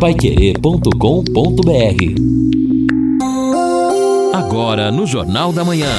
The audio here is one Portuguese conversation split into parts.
paiquerê.com.br Agora no Jornal da Manhã.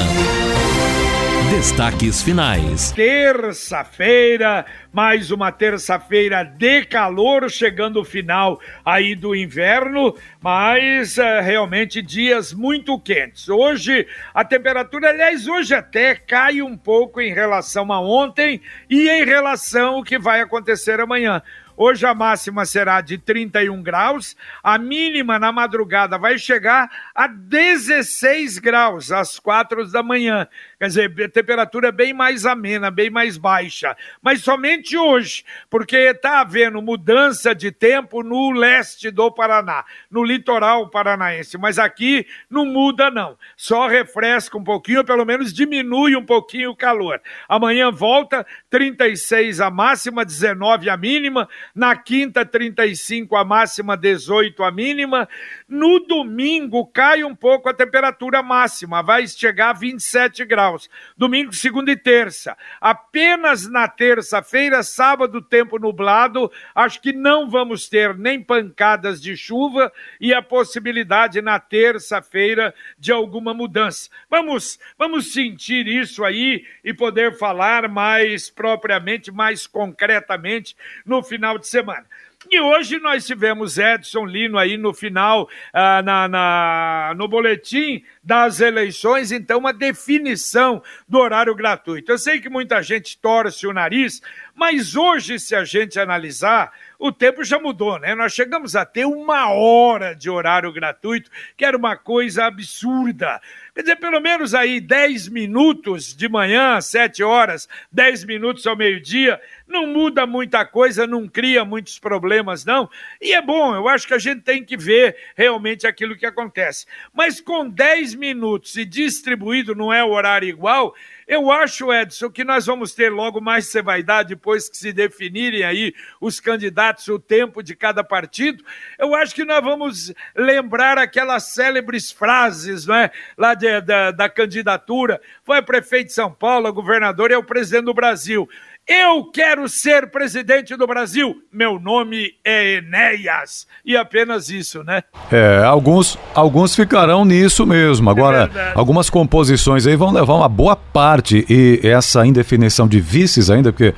Destaques finais. Terça-feira, mais uma terça-feira de calor, chegando o final aí do inverno, mas uh, realmente dias muito quentes. Hoje a temperatura, aliás, hoje até cai um pouco em relação a ontem e em relação ao que vai acontecer amanhã. Hoje a máxima será de 31 graus, a mínima na madrugada vai chegar a 16 graus às quatro da manhã. Quer dizer, temperatura bem mais amena, bem mais baixa. Mas somente hoje, porque está havendo mudança de tempo no leste do Paraná, no litoral paranaense. Mas aqui não muda, não. Só refresca um pouquinho, ou pelo menos diminui um pouquinho o calor. Amanhã volta 36 a máxima, 19 a mínima. Na quinta, 35 a máxima, 18 a mínima. No domingo, cai um pouco a temperatura máxima, vai chegar a 27 graus graus. Domingo, segunda e terça. Apenas na terça-feira, sábado, tempo nublado. Acho que não vamos ter nem pancadas de chuva e a possibilidade na terça-feira de alguma mudança. Vamos, vamos sentir isso aí e poder falar mais propriamente, mais concretamente no final de semana. E hoje nós tivemos Edson Lino aí no final, ah, na, na, no boletim das eleições, então, uma definição do horário gratuito. Eu sei que muita gente torce o nariz, mas hoje, se a gente analisar, o tempo já mudou, né? Nós chegamos a ter uma hora de horário gratuito, que era uma coisa absurda. Quer dizer, pelo menos aí 10 minutos de manhã, 7 horas, 10 minutos ao meio-dia, não muda muita coisa, não cria muitos problemas, não. E é bom, eu acho que a gente tem que ver realmente aquilo que acontece. Mas com 10 minutos e distribuído, não é o horário igual, eu acho, Edson, que nós vamos ter logo mais você vai dar depois que se definirem aí os candidatos, o tempo de cada partido. Eu acho que nós vamos lembrar aquelas célebres frases, não é? Lá de, da, da candidatura. Foi prefeito de São Paulo, governador e é o presidente do Brasil. Eu quero ser presidente do Brasil. Meu nome é Enéas. E apenas isso, né? É, alguns, alguns ficarão nisso mesmo. Agora, é algumas composições aí vão levar uma boa parte. E essa indefinição de vices ainda, porque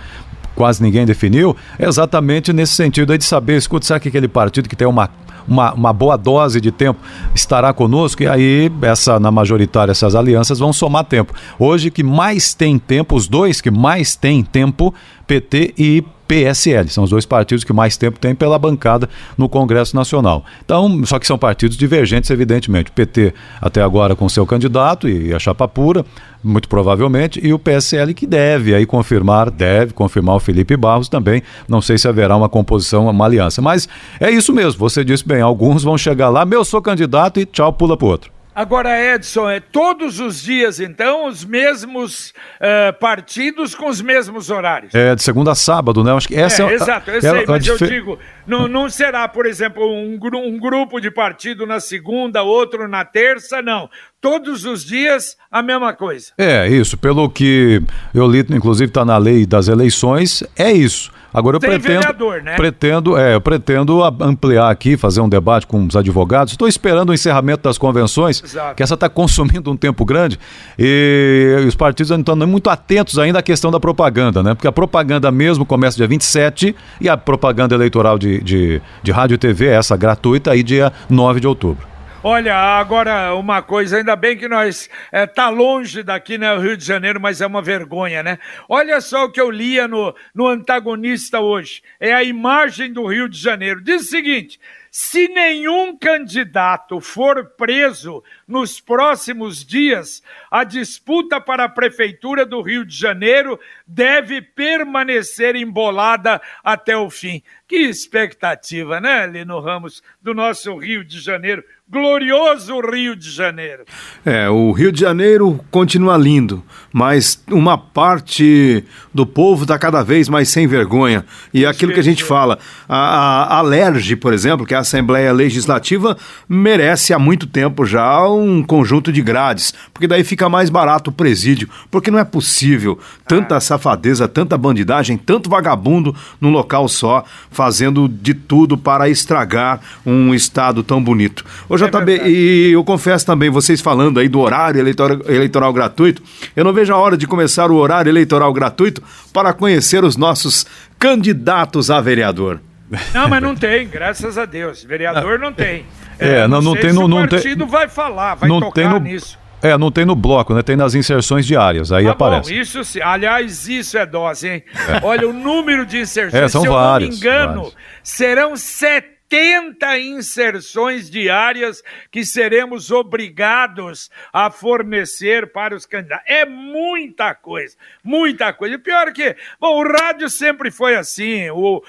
quase ninguém definiu, é exatamente nesse sentido aí de saber, escuta, será que aquele partido que tem uma uma, uma boa dose de tempo estará conosco e aí essa na majoritária essas alianças vão somar tempo. Hoje que mais tem tempo, os dois que mais têm tempo, PT e PSL. São os dois partidos que mais tempo têm pela bancada no Congresso Nacional. Então, só que são partidos divergentes, evidentemente. O PT até agora com seu candidato e a chapa pura, muito provavelmente, e o PSL que deve aí confirmar, deve confirmar o Felipe Barros também. Não sei se haverá uma composição, uma aliança. Mas é isso mesmo, você disse bem, alguns vão chegar lá, meu, sou candidato e tchau, pula pro outro. Agora, Edson, é todos os dias, então, os mesmos uh, partidos com os mesmos horários? É, de segunda a sábado, né? Acho que essa é, é Exato, eu é, sei, mas eu digo, não, não será, por exemplo, um, um grupo de partido na segunda, outro na terça, não. Todos os dias a mesma coisa. É, isso. Pelo que eu li, inclusive está na lei das eleições, é isso. Agora eu Tem pretendo, vereador, né? pretendo, é, eu pretendo ampliar aqui, fazer um debate com os advogados. Estou esperando o encerramento das convenções, Exato. que essa está consumindo um tempo grande, e os partidos não estão muito atentos ainda à questão da propaganda, né? Porque a propaganda mesmo começa dia 27 e a propaganda eleitoral de, de, de rádio e TV, essa gratuita, aí dia 9 de outubro. Olha, agora uma coisa, ainda bem que nós é, tá longe daqui, né, Rio de Janeiro, mas é uma vergonha, né? Olha só o que eu lia no, no antagonista hoje. É a imagem do Rio de Janeiro. Diz o seguinte: se nenhum candidato for preso nos próximos dias, a disputa para a Prefeitura do Rio de Janeiro deve permanecer embolada até o fim. Que expectativa, né, Lino Ramos, do nosso Rio de Janeiro? Glorioso Rio de Janeiro. É, o Rio de Janeiro continua lindo, mas uma parte do povo está cada vez mais sem vergonha. E aquilo que a gente fala, a, a Alerge, por exemplo, que é a Assembleia Legislativa merece há muito tempo já um conjunto de grades, porque daí fica mais barato o presídio, porque não é possível tanta safadeza, tanta bandidagem, tanto vagabundo num local só, fazendo de tudo para estragar um estado tão bonito. Ô, JB, é e eu confesso também, vocês falando aí do horário eleitoral, eleitoral gratuito, eu não vejo a hora de começar o horário eleitoral gratuito para conhecer os nossos candidatos a vereador. Não, mas não tem, graças a Deus. Vereador não tem. É, não, não, não tem no. Não o partido tem, vai falar, vai não tocar tem no, nisso. É, não tem no bloco, né? Tem nas inserções diárias, aí tá aparece. Bom, isso sim. Aliás, isso é dose, hein? É. Olha, o número de inserções, é, são se eu não me engano, serão 70 80 inserções diárias que seremos obrigados a fornecer para os candidatos. É muita coisa, muita coisa. E pior é que, bom, o rádio sempre foi assim, o,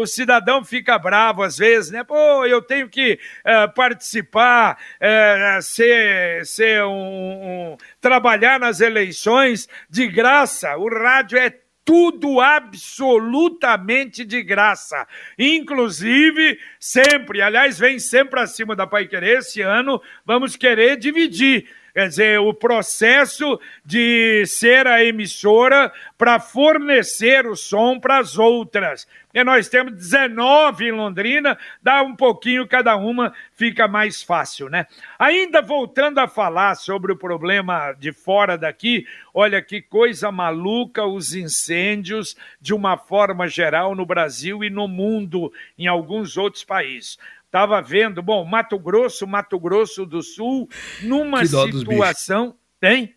o cidadão fica bravo às vezes, né? Pô, eu tenho que uh, participar, uh, ser, ser um, um, trabalhar nas eleições de graça. O rádio é tudo absolutamente de graça. Inclusive, sempre, aliás, vem sempre acima da Pai Querer, esse ano vamos querer dividir. Quer dizer, o processo de ser a emissora para fornecer o som para as outras. E nós temos 19 em Londrina, dá um pouquinho cada uma, fica mais fácil, né? Ainda voltando a falar sobre o problema de fora daqui, olha que coisa maluca os incêndios de uma forma geral no Brasil e no mundo, em alguns outros países. Estava vendo, bom, Mato Grosso, Mato Grosso do Sul, numa situação. Tem?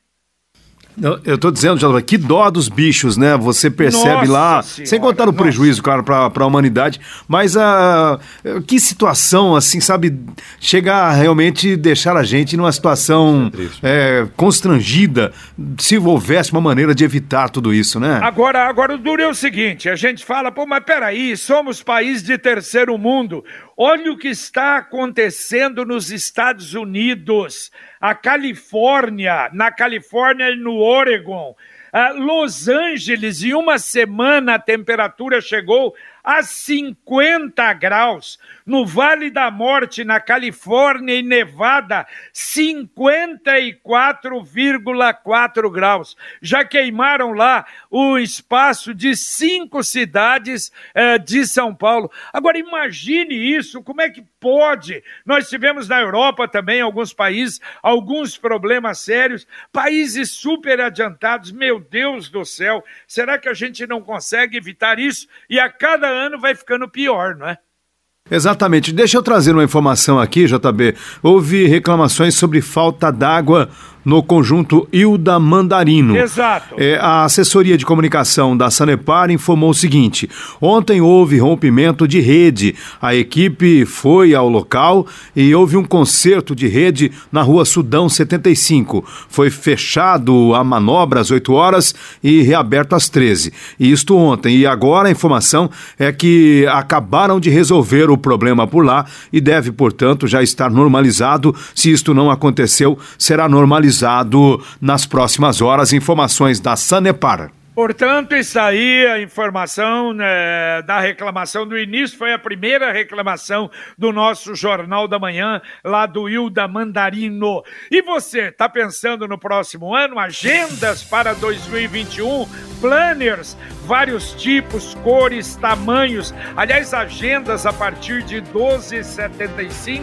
Eu estou dizendo, Jalva, que dó dos bichos, né? Você percebe nossa lá, senhora, sem contar o nossa. prejuízo, claro, para a humanidade, mas a que situação, assim, sabe, chega a realmente deixar a gente numa situação é, constrangida, se houvesse uma maneira de evitar tudo isso, né? Agora, agora o duro é o seguinte: a gente fala, pô, mas peraí, somos país de terceiro mundo. Olha o que está acontecendo nos Estados Unidos, a Califórnia, na Califórnia e no Oregon. Uh, Los Angeles, em uma semana a temperatura chegou a 50 graus. No Vale da Morte, na Califórnia e Nevada, 54,4 graus. Já queimaram lá o espaço de cinco cidades uh, de São Paulo. Agora, imagine isso, como é que pode? Nós tivemos na Europa também, alguns países, alguns problemas sérios, países super adiantados. Meu Deus do céu, será que a gente não consegue evitar isso? E a cada ano vai ficando pior, não é? Exatamente. Deixa eu trazer uma informação aqui, JB. Houve reclamações sobre falta d'água no conjunto Ilda Mandarino. Exato. É, a assessoria de comunicação da Sanepar informou o seguinte: ontem houve rompimento de rede. A equipe foi ao local e houve um conserto de rede na rua Sudão 75. Foi fechado a manobra às 8 horas e reaberto às 13. Isto ontem. E agora a informação é que acabaram de resolver o problema por lá e deve, portanto, já estar normalizado. Se isto não aconteceu, será normalizado nas próximas horas. Informações da Sanepar. Portanto, isso aí, a informação né, da reclamação do início, foi a primeira reclamação do nosso Jornal da Manhã, lá do Hilda Mandarino. E você, está pensando no próximo ano? Agendas para 2021, planners, vários tipos, cores, tamanhos. Aliás, agendas a partir de 12,75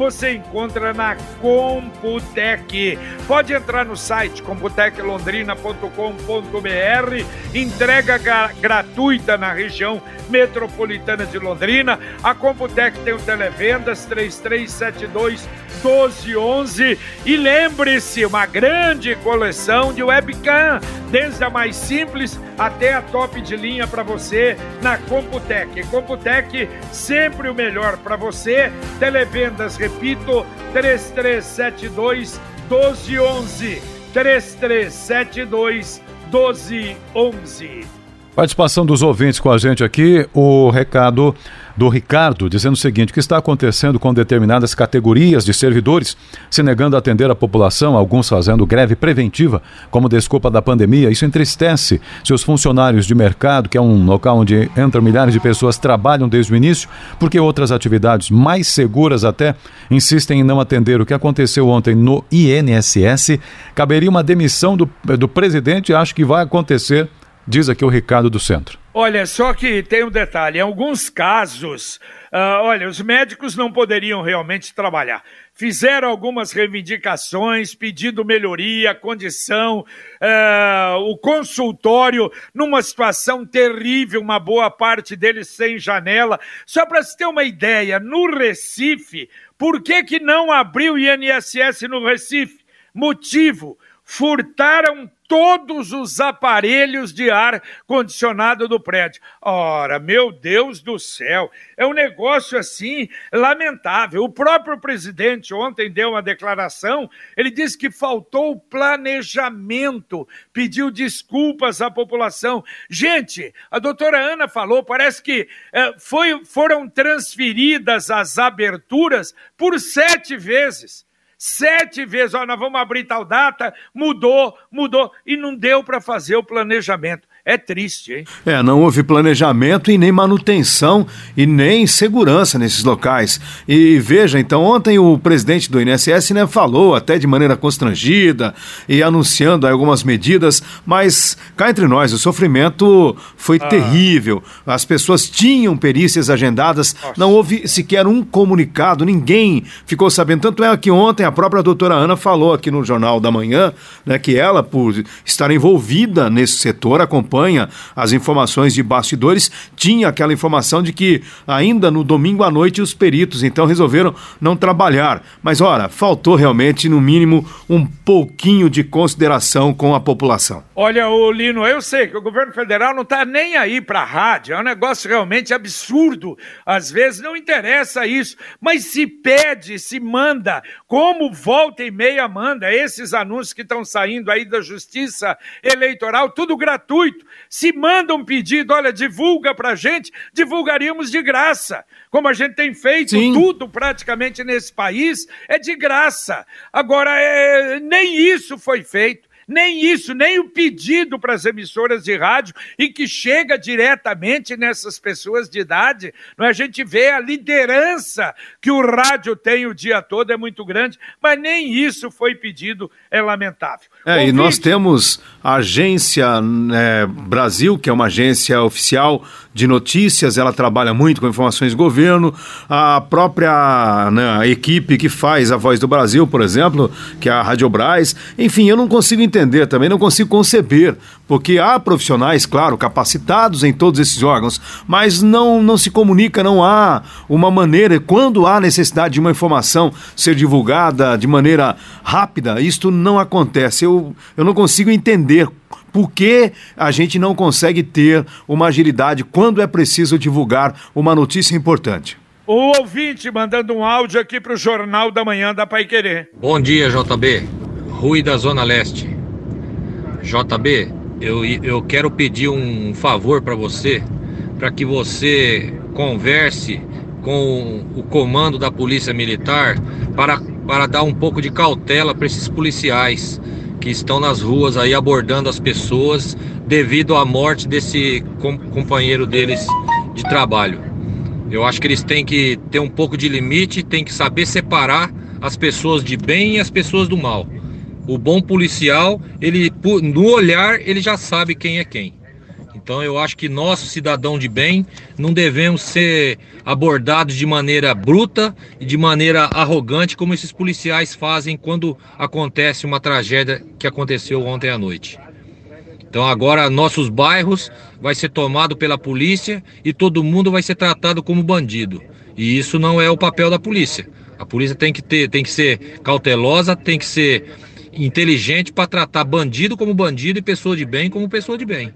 você encontra na Computec. Pode entrar no site computeclondrina.com.br, entrega gratuita na região metropolitana de Londrina. A Computec tem o televendas 3372 1211 e lembre-se, uma grande coleção de webcam, desde a mais simples até a top de linha para você na Computec. Computec sempre o melhor para você. Televendas, repito, 3372 1211. 3372 1211. Participação dos ouvintes com a gente aqui, o recado do Ricardo dizendo o seguinte: o que está acontecendo com determinadas categorias de servidores se negando a atender a população, alguns fazendo greve preventiva como desculpa da pandemia. Isso entristece seus funcionários de mercado, que é um local onde entram milhares de pessoas, trabalham desde o início, porque outras atividades mais seguras até insistem em não atender. O que aconteceu ontem no INSS caberia uma demissão do, do presidente, acho que vai acontecer Diz aqui o Ricardo do Centro. Olha, só que tem um detalhe: em alguns casos, uh, olha, os médicos não poderiam realmente trabalhar. Fizeram algumas reivindicações, pedindo melhoria, condição, uh, o consultório numa situação terrível, uma boa parte deles sem janela. Só para se ter uma ideia, no Recife, por que, que não abriu o INSS no Recife? Motivo: furtaram todos os aparelhos de ar condicionado do prédio. Ora, meu Deus do céu, é um negócio assim lamentável. O próprio presidente ontem deu uma declaração, ele disse que faltou planejamento, pediu desculpas à população. Gente, a doutora Ana falou, parece que eh, foi, foram transferidas as aberturas por sete vezes sete vezes, ó, nós vamos abrir tal data, mudou, mudou, e não deu para fazer o planejamento. É triste, hein? É, não houve planejamento e nem manutenção e nem segurança nesses locais. E veja, então, ontem o presidente do INSS né, falou até de maneira constrangida e anunciando algumas medidas, mas cá entre nós, o sofrimento foi ah. terrível. As pessoas tinham perícias agendadas, Nossa. não houve sequer um comunicado, ninguém ficou sabendo. Tanto é que ontem a própria doutora Ana falou aqui no Jornal da Manhã né, que ela, por estar envolvida nesse setor, acompanha acompanha as informações de bastidores, tinha aquela informação de que ainda no domingo à noite os peritos então resolveram não trabalhar. Mas ora, faltou realmente, no mínimo, um pouquinho de consideração com a população. Olha, o Lino, eu sei que o governo federal não está nem aí para a rádio, é um negócio realmente absurdo. Às vezes não interessa isso, mas se pede, se manda, como volta e meia manda, esses anúncios que estão saindo aí da Justiça Eleitoral, tudo gratuito. Se manda um pedido, olha, divulga pra gente, divulgaríamos de graça. Como a gente tem feito Sim. tudo praticamente nesse país, é de graça. Agora, é, nem isso foi feito nem isso, nem o pedido para as emissoras de rádio e que chega diretamente nessas pessoas de idade. Não é? A gente vê a liderança que o rádio tem o dia todo é muito grande, mas nem isso foi pedido, é lamentável. É, Ouvinte... e nós temos a agência é, Brasil, que é uma agência oficial de notícias, ela trabalha muito com informações do governo, a própria né, equipe que faz a Voz do Brasil, por exemplo, que é a Rádio Braz, enfim, eu não consigo entender também, não consigo conceber, porque há profissionais, claro, capacitados em todos esses órgãos, mas não, não se comunica, não há uma maneira, quando há necessidade de uma informação ser divulgada de maneira rápida, isto não acontece. Eu, eu não consigo entender por que a gente não consegue ter uma agilidade quando é preciso divulgar uma notícia importante? O ouvinte mandando um áudio aqui para o Jornal da Manhã da Pai Querer. Bom dia, JB. Rui da Zona Leste. JB, eu, eu quero pedir um favor para você, para que você converse com o comando da Polícia Militar para, para dar um pouco de cautela para esses policiais que estão nas ruas aí abordando as pessoas devido à morte desse com companheiro deles de trabalho. Eu acho que eles têm que ter um pouco de limite, têm que saber separar as pessoas de bem e as pessoas do mal. O bom policial, ele no olhar, ele já sabe quem é quem. Então eu acho que nós, cidadão de bem, não devemos ser abordados de maneira bruta e de maneira arrogante como esses policiais fazem quando acontece uma tragédia que aconteceu ontem à noite. Então agora nossos bairros vai ser tomado pela polícia e todo mundo vai ser tratado como bandido. E isso não é o papel da polícia. A polícia tem que ter, tem que ser cautelosa, tem que ser inteligente para tratar bandido como bandido e pessoa de bem como pessoa de bem.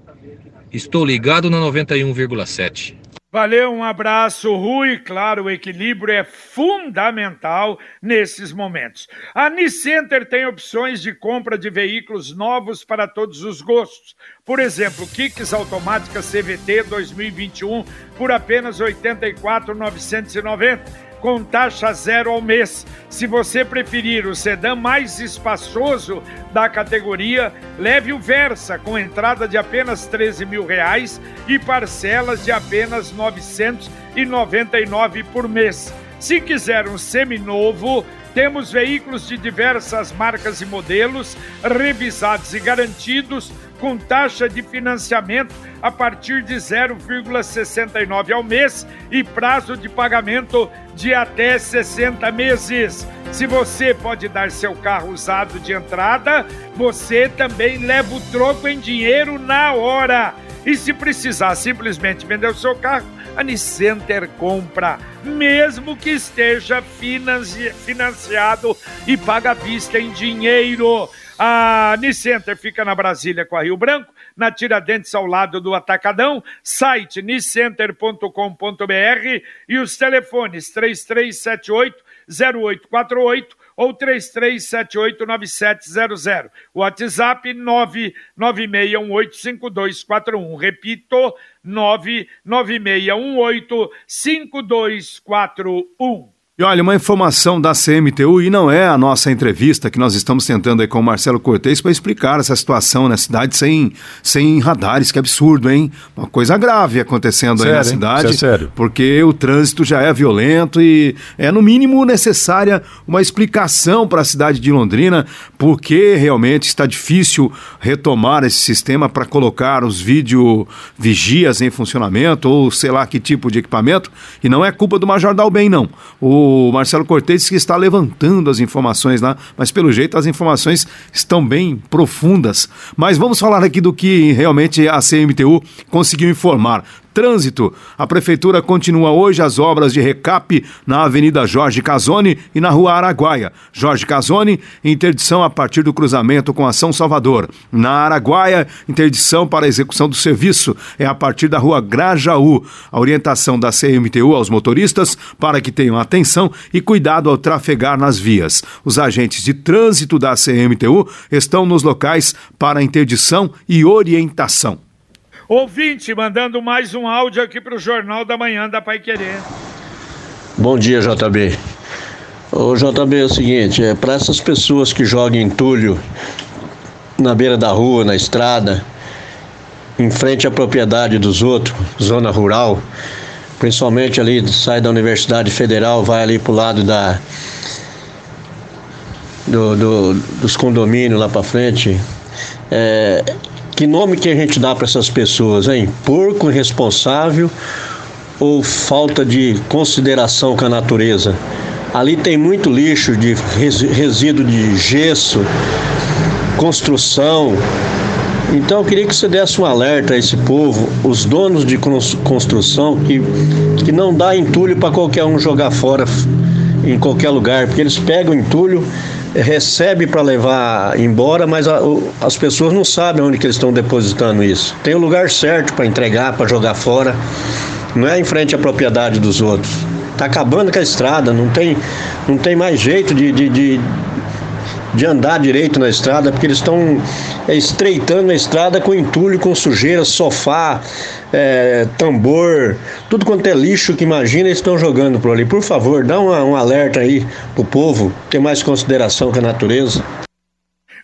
Estou ligado na 91,7. Valeu, um abraço, Rui. Claro, o equilíbrio é fundamental nesses momentos. A Nicenter tem opções de compra de veículos novos para todos os gostos. Por exemplo, kicks automática CVT 2021 por apenas R$ 84,990 com taxa zero ao mês. Se você preferir o sedã mais espaçoso da categoria, leve o Versa com entrada de apenas 13 mil reais e parcelas de apenas 999 por mês. Se quiser um seminovo, temos veículos de diversas marcas e modelos, revisados e garantidos, com taxa de financiamento a partir de 0,69 ao mês e prazo de pagamento de até 60 meses. Se você pode dar seu carro usado de entrada, você também leva o troco em dinheiro na hora. E se precisar simplesmente vender o seu carro, a Nicenter compra, mesmo que esteja financi financiado e paga à vista em dinheiro. A Nicenter fica na Brasília com a Rio Branco, na Tiradentes ao lado do Atacadão, site nicenter.com.br e os telefones 3378 0848 ou 33789700. WhatsApp 996185241. Repito, 996185241. E olha, uma informação da CMTU, e não é a nossa entrevista que nós estamos tentando aí com o Marcelo Cortez para explicar essa situação na cidade sem, sem radares, que absurdo, hein? Uma coisa grave acontecendo sério, aí na cidade. Isso é sério. Porque o trânsito já é violento e é no mínimo necessária uma explicação para a cidade de Londrina, porque realmente está difícil retomar esse sistema para colocar os vídeo vigias em funcionamento, ou sei lá que tipo de equipamento, e não é culpa do Major Dalben, não. O o Marcelo Cortes que está levantando as informações lá, mas pelo jeito as informações estão bem profundas. Mas vamos falar aqui do que realmente a CMTU conseguiu informar. Trânsito. A prefeitura continua hoje as obras de recap na Avenida Jorge Casoni e na Rua Araguaia. Jorge Casoni, interdição a partir do cruzamento com a São Salvador. Na Araguaia, interdição para execução do serviço é a partir da Rua Grajaú. A orientação da CMTU aos motoristas para que tenham atenção e cuidado ao trafegar nas vias. Os agentes de trânsito da CMTU estão nos locais para interdição e orientação. Ouvinte, mandando mais um áudio aqui para o Jornal da Manhã da Pai Querer. Bom dia, JB. O JB é o seguinte, é para essas pessoas que jogam entulho na beira da rua, na estrada, em frente à propriedade dos outros, zona rural, principalmente ali, sai da Universidade Federal, vai ali pro lado da do, do dos condomínios lá para frente, é, que nome que a gente dá para essas pessoas, hein? Porco irresponsável ou falta de consideração com a natureza? Ali tem muito lixo de resíduo de gesso, construção. Então eu queria que você desse um alerta a esse povo, os donos de construção, que, que não dá entulho para qualquer um jogar fora em qualquer lugar, porque eles pegam entulho recebe para levar embora, mas a, o, as pessoas não sabem onde que eles estão depositando isso. Tem o lugar certo para entregar, para jogar fora, não é em frente à propriedade dos outros. Está acabando com a estrada, não tem, não tem mais jeito de, de, de de andar direito na estrada, porque eles estão é, estreitando a estrada com entulho, com sujeira, sofá, é, tambor, tudo quanto é lixo que imagina, eles estão jogando por ali. Por favor, dá um, um alerta aí pro povo, ter mais consideração com a natureza.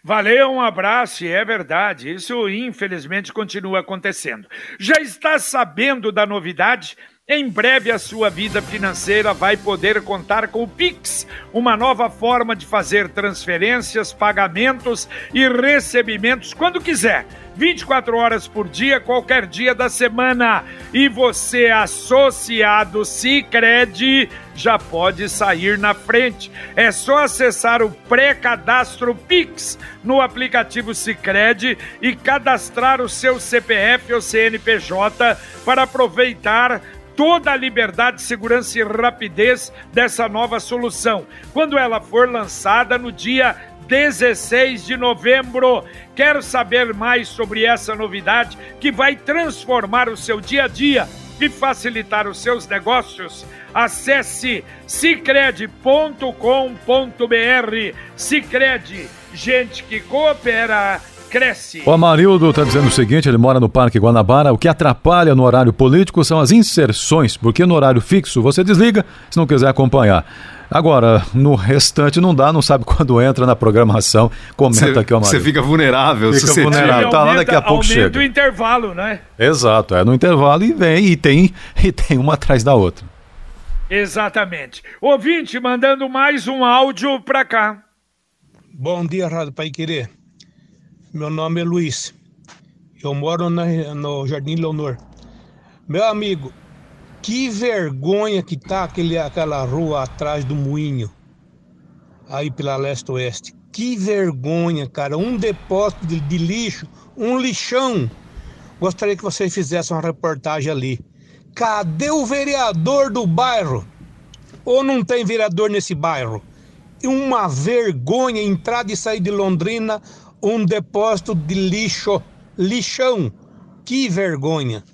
Valeu, um abraço, e é verdade, isso infelizmente continua acontecendo. Já está sabendo da novidade? Em breve a sua vida financeira vai poder contar com o Pix, uma nova forma de fazer transferências, pagamentos e recebimentos quando quiser. 24 horas por dia, qualquer dia da semana. E você, associado Cicred, já pode sair na frente. É só acessar o pré-cadastro Pix no aplicativo Cicred e cadastrar o seu CPF ou CNPJ para aproveitar toda a liberdade, segurança e rapidez dessa nova solução, quando ela for lançada no dia 16 de novembro. Quero saber mais sobre essa novidade que vai transformar o seu dia a dia e facilitar os seus negócios, acesse cicred.com.br. Cicred, gente que coopera cresce. O Amarildo está dizendo o seguinte: ele mora no Parque Guanabara. O que atrapalha no horário político são as inserções, porque no horário fixo você desliga se não quiser acompanhar. Agora, no restante não dá, não sabe quando entra na programação. Comenta cê, aqui, Amarildo. Você fica vulnerável. Fica vulnerável. É, tá lá daqui a pouco aumenta chega. o intervalo, né? Exato, é no intervalo e vem e tem, e tem uma atrás da outra. Exatamente. Ouvinte mandando mais um áudio para cá. Bom dia, Rádio Pai Querer. Meu nome é Luiz. Eu moro na, no Jardim Leonor. Meu amigo, que vergonha que tá aquele, aquela rua atrás do moinho, aí pela leste-oeste. Que vergonha, cara. Um depósito de, de lixo, um lixão. Gostaria que vocês fizessem uma reportagem ali. Cadê o vereador do bairro? Ou não tem vereador nesse bairro? Uma vergonha entrar e sair de Londrina um depósito de lixo, lixão. Que vergonha.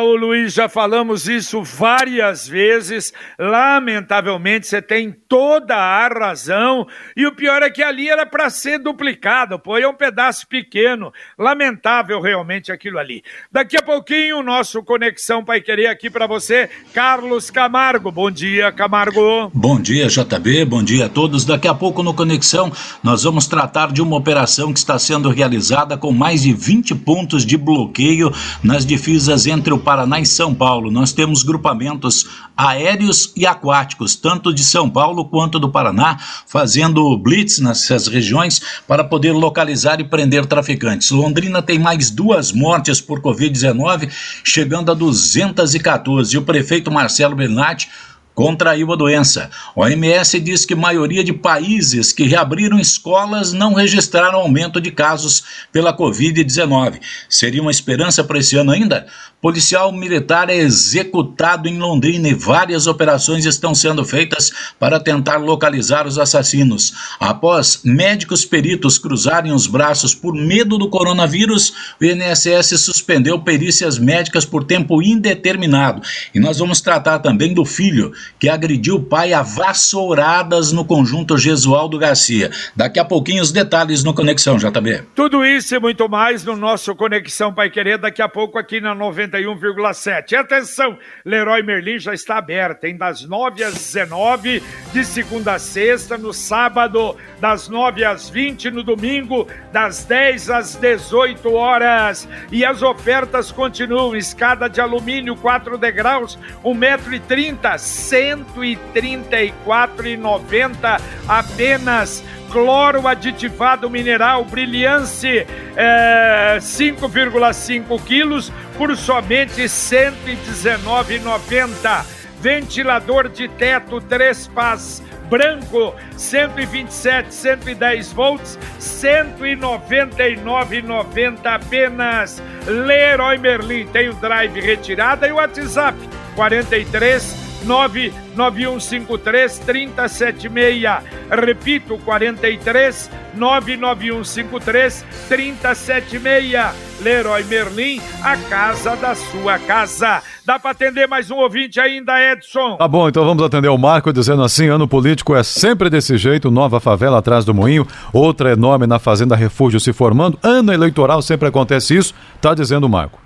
Ô Luiz, já falamos isso várias vezes. Lamentavelmente, você tem toda a razão. E o pior é que ali era para ser duplicado, pô, é um pedaço pequeno. Lamentável realmente aquilo ali. Daqui a pouquinho, o nosso Conexão Pai Querer aqui para você, Carlos Camargo. Bom dia, Camargo. Bom dia, JB. Bom dia a todos. Daqui a pouco no Conexão, nós vamos tratar de uma operação que está sendo realizada com mais de 20 pontos de bloqueio nas divisas entre o Paraná e São Paulo. Nós temos grupamentos aéreos e aquáticos, tanto de São Paulo quanto do Paraná, fazendo blitz nessas regiões para poder localizar e prender traficantes. Londrina tem mais duas mortes por Covid-19, chegando a 214. E o prefeito Marcelo Bernatti contraiu a doença. OMS diz que maioria de países que reabriram escolas não registraram aumento de casos pela Covid-19. Seria uma esperança para esse ano ainda? Policial militar é executado em Londrina e várias operações estão sendo feitas para tentar localizar os assassinos. Após médicos peritos cruzarem os braços por medo do coronavírus, o INSS suspendeu perícias médicas por tempo indeterminado. E nós vamos tratar também do filho que agrediu o pai a vassouradas no conjunto Gesualdo Garcia. Daqui a pouquinho os detalhes no Conexão JB. Tudo isso e muito mais no nosso Conexão Pai Querer, daqui a pouco aqui na 91,7. Atenção, Leroy Merlin já está aberto, hein? Das 9 às 19, de segunda a sexta, no sábado, das 9 às 20, no domingo, das 10 às 18 horas. E as ofertas continuam: escada de alumínio, 4 degraus, 1,30m, 134,90 apenas cloro aditivado mineral brilhance é, 5,5 quilos por somente R$ 119,90. Ventilador de teto três pás branco 127, 110 volts, 199,90 apenas. Leroy Merlin tem o drive retirada e o WhatsApp 43 99153 3076. Repito, 43 99153 3076. Leroy Merlin, a casa da sua casa. Dá para atender mais um ouvinte ainda, Edson? Tá bom, então vamos atender o Marco dizendo assim: ano político é sempre desse jeito, nova favela atrás do moinho, outra enorme na Fazenda Refúgio se formando. Ano eleitoral sempre acontece isso, tá dizendo o Marco.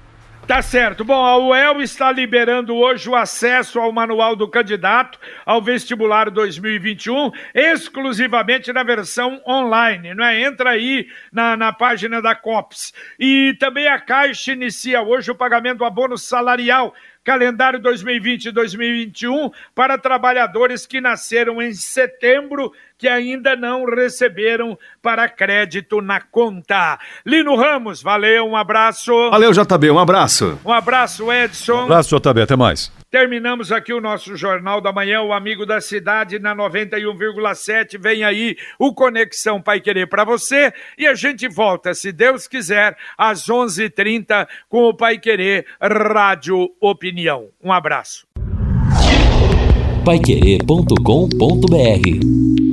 Tá certo. Bom, a UEL está liberando hoje o acesso ao manual do candidato ao vestibular 2021, exclusivamente na versão online, não é? Entra aí na, na página da COPS. E também a Caixa inicia hoje o pagamento do abono salarial calendário 2020-2021 para trabalhadores que nasceram em setembro que ainda não receberam para crédito na conta. Lino Ramos, valeu, um abraço. Valeu, JB, um abraço. Um abraço, Edson. Um abraço, JB, até mais. Terminamos aqui o nosso Jornal da Manhã, o Amigo da Cidade, na 91,7. Vem aí o Conexão Pai Querer para você. E a gente volta, se Deus quiser, às 11:30 h 30 com o Pai Querer Rádio Opinião. Um abraço. Paiquerê.com.br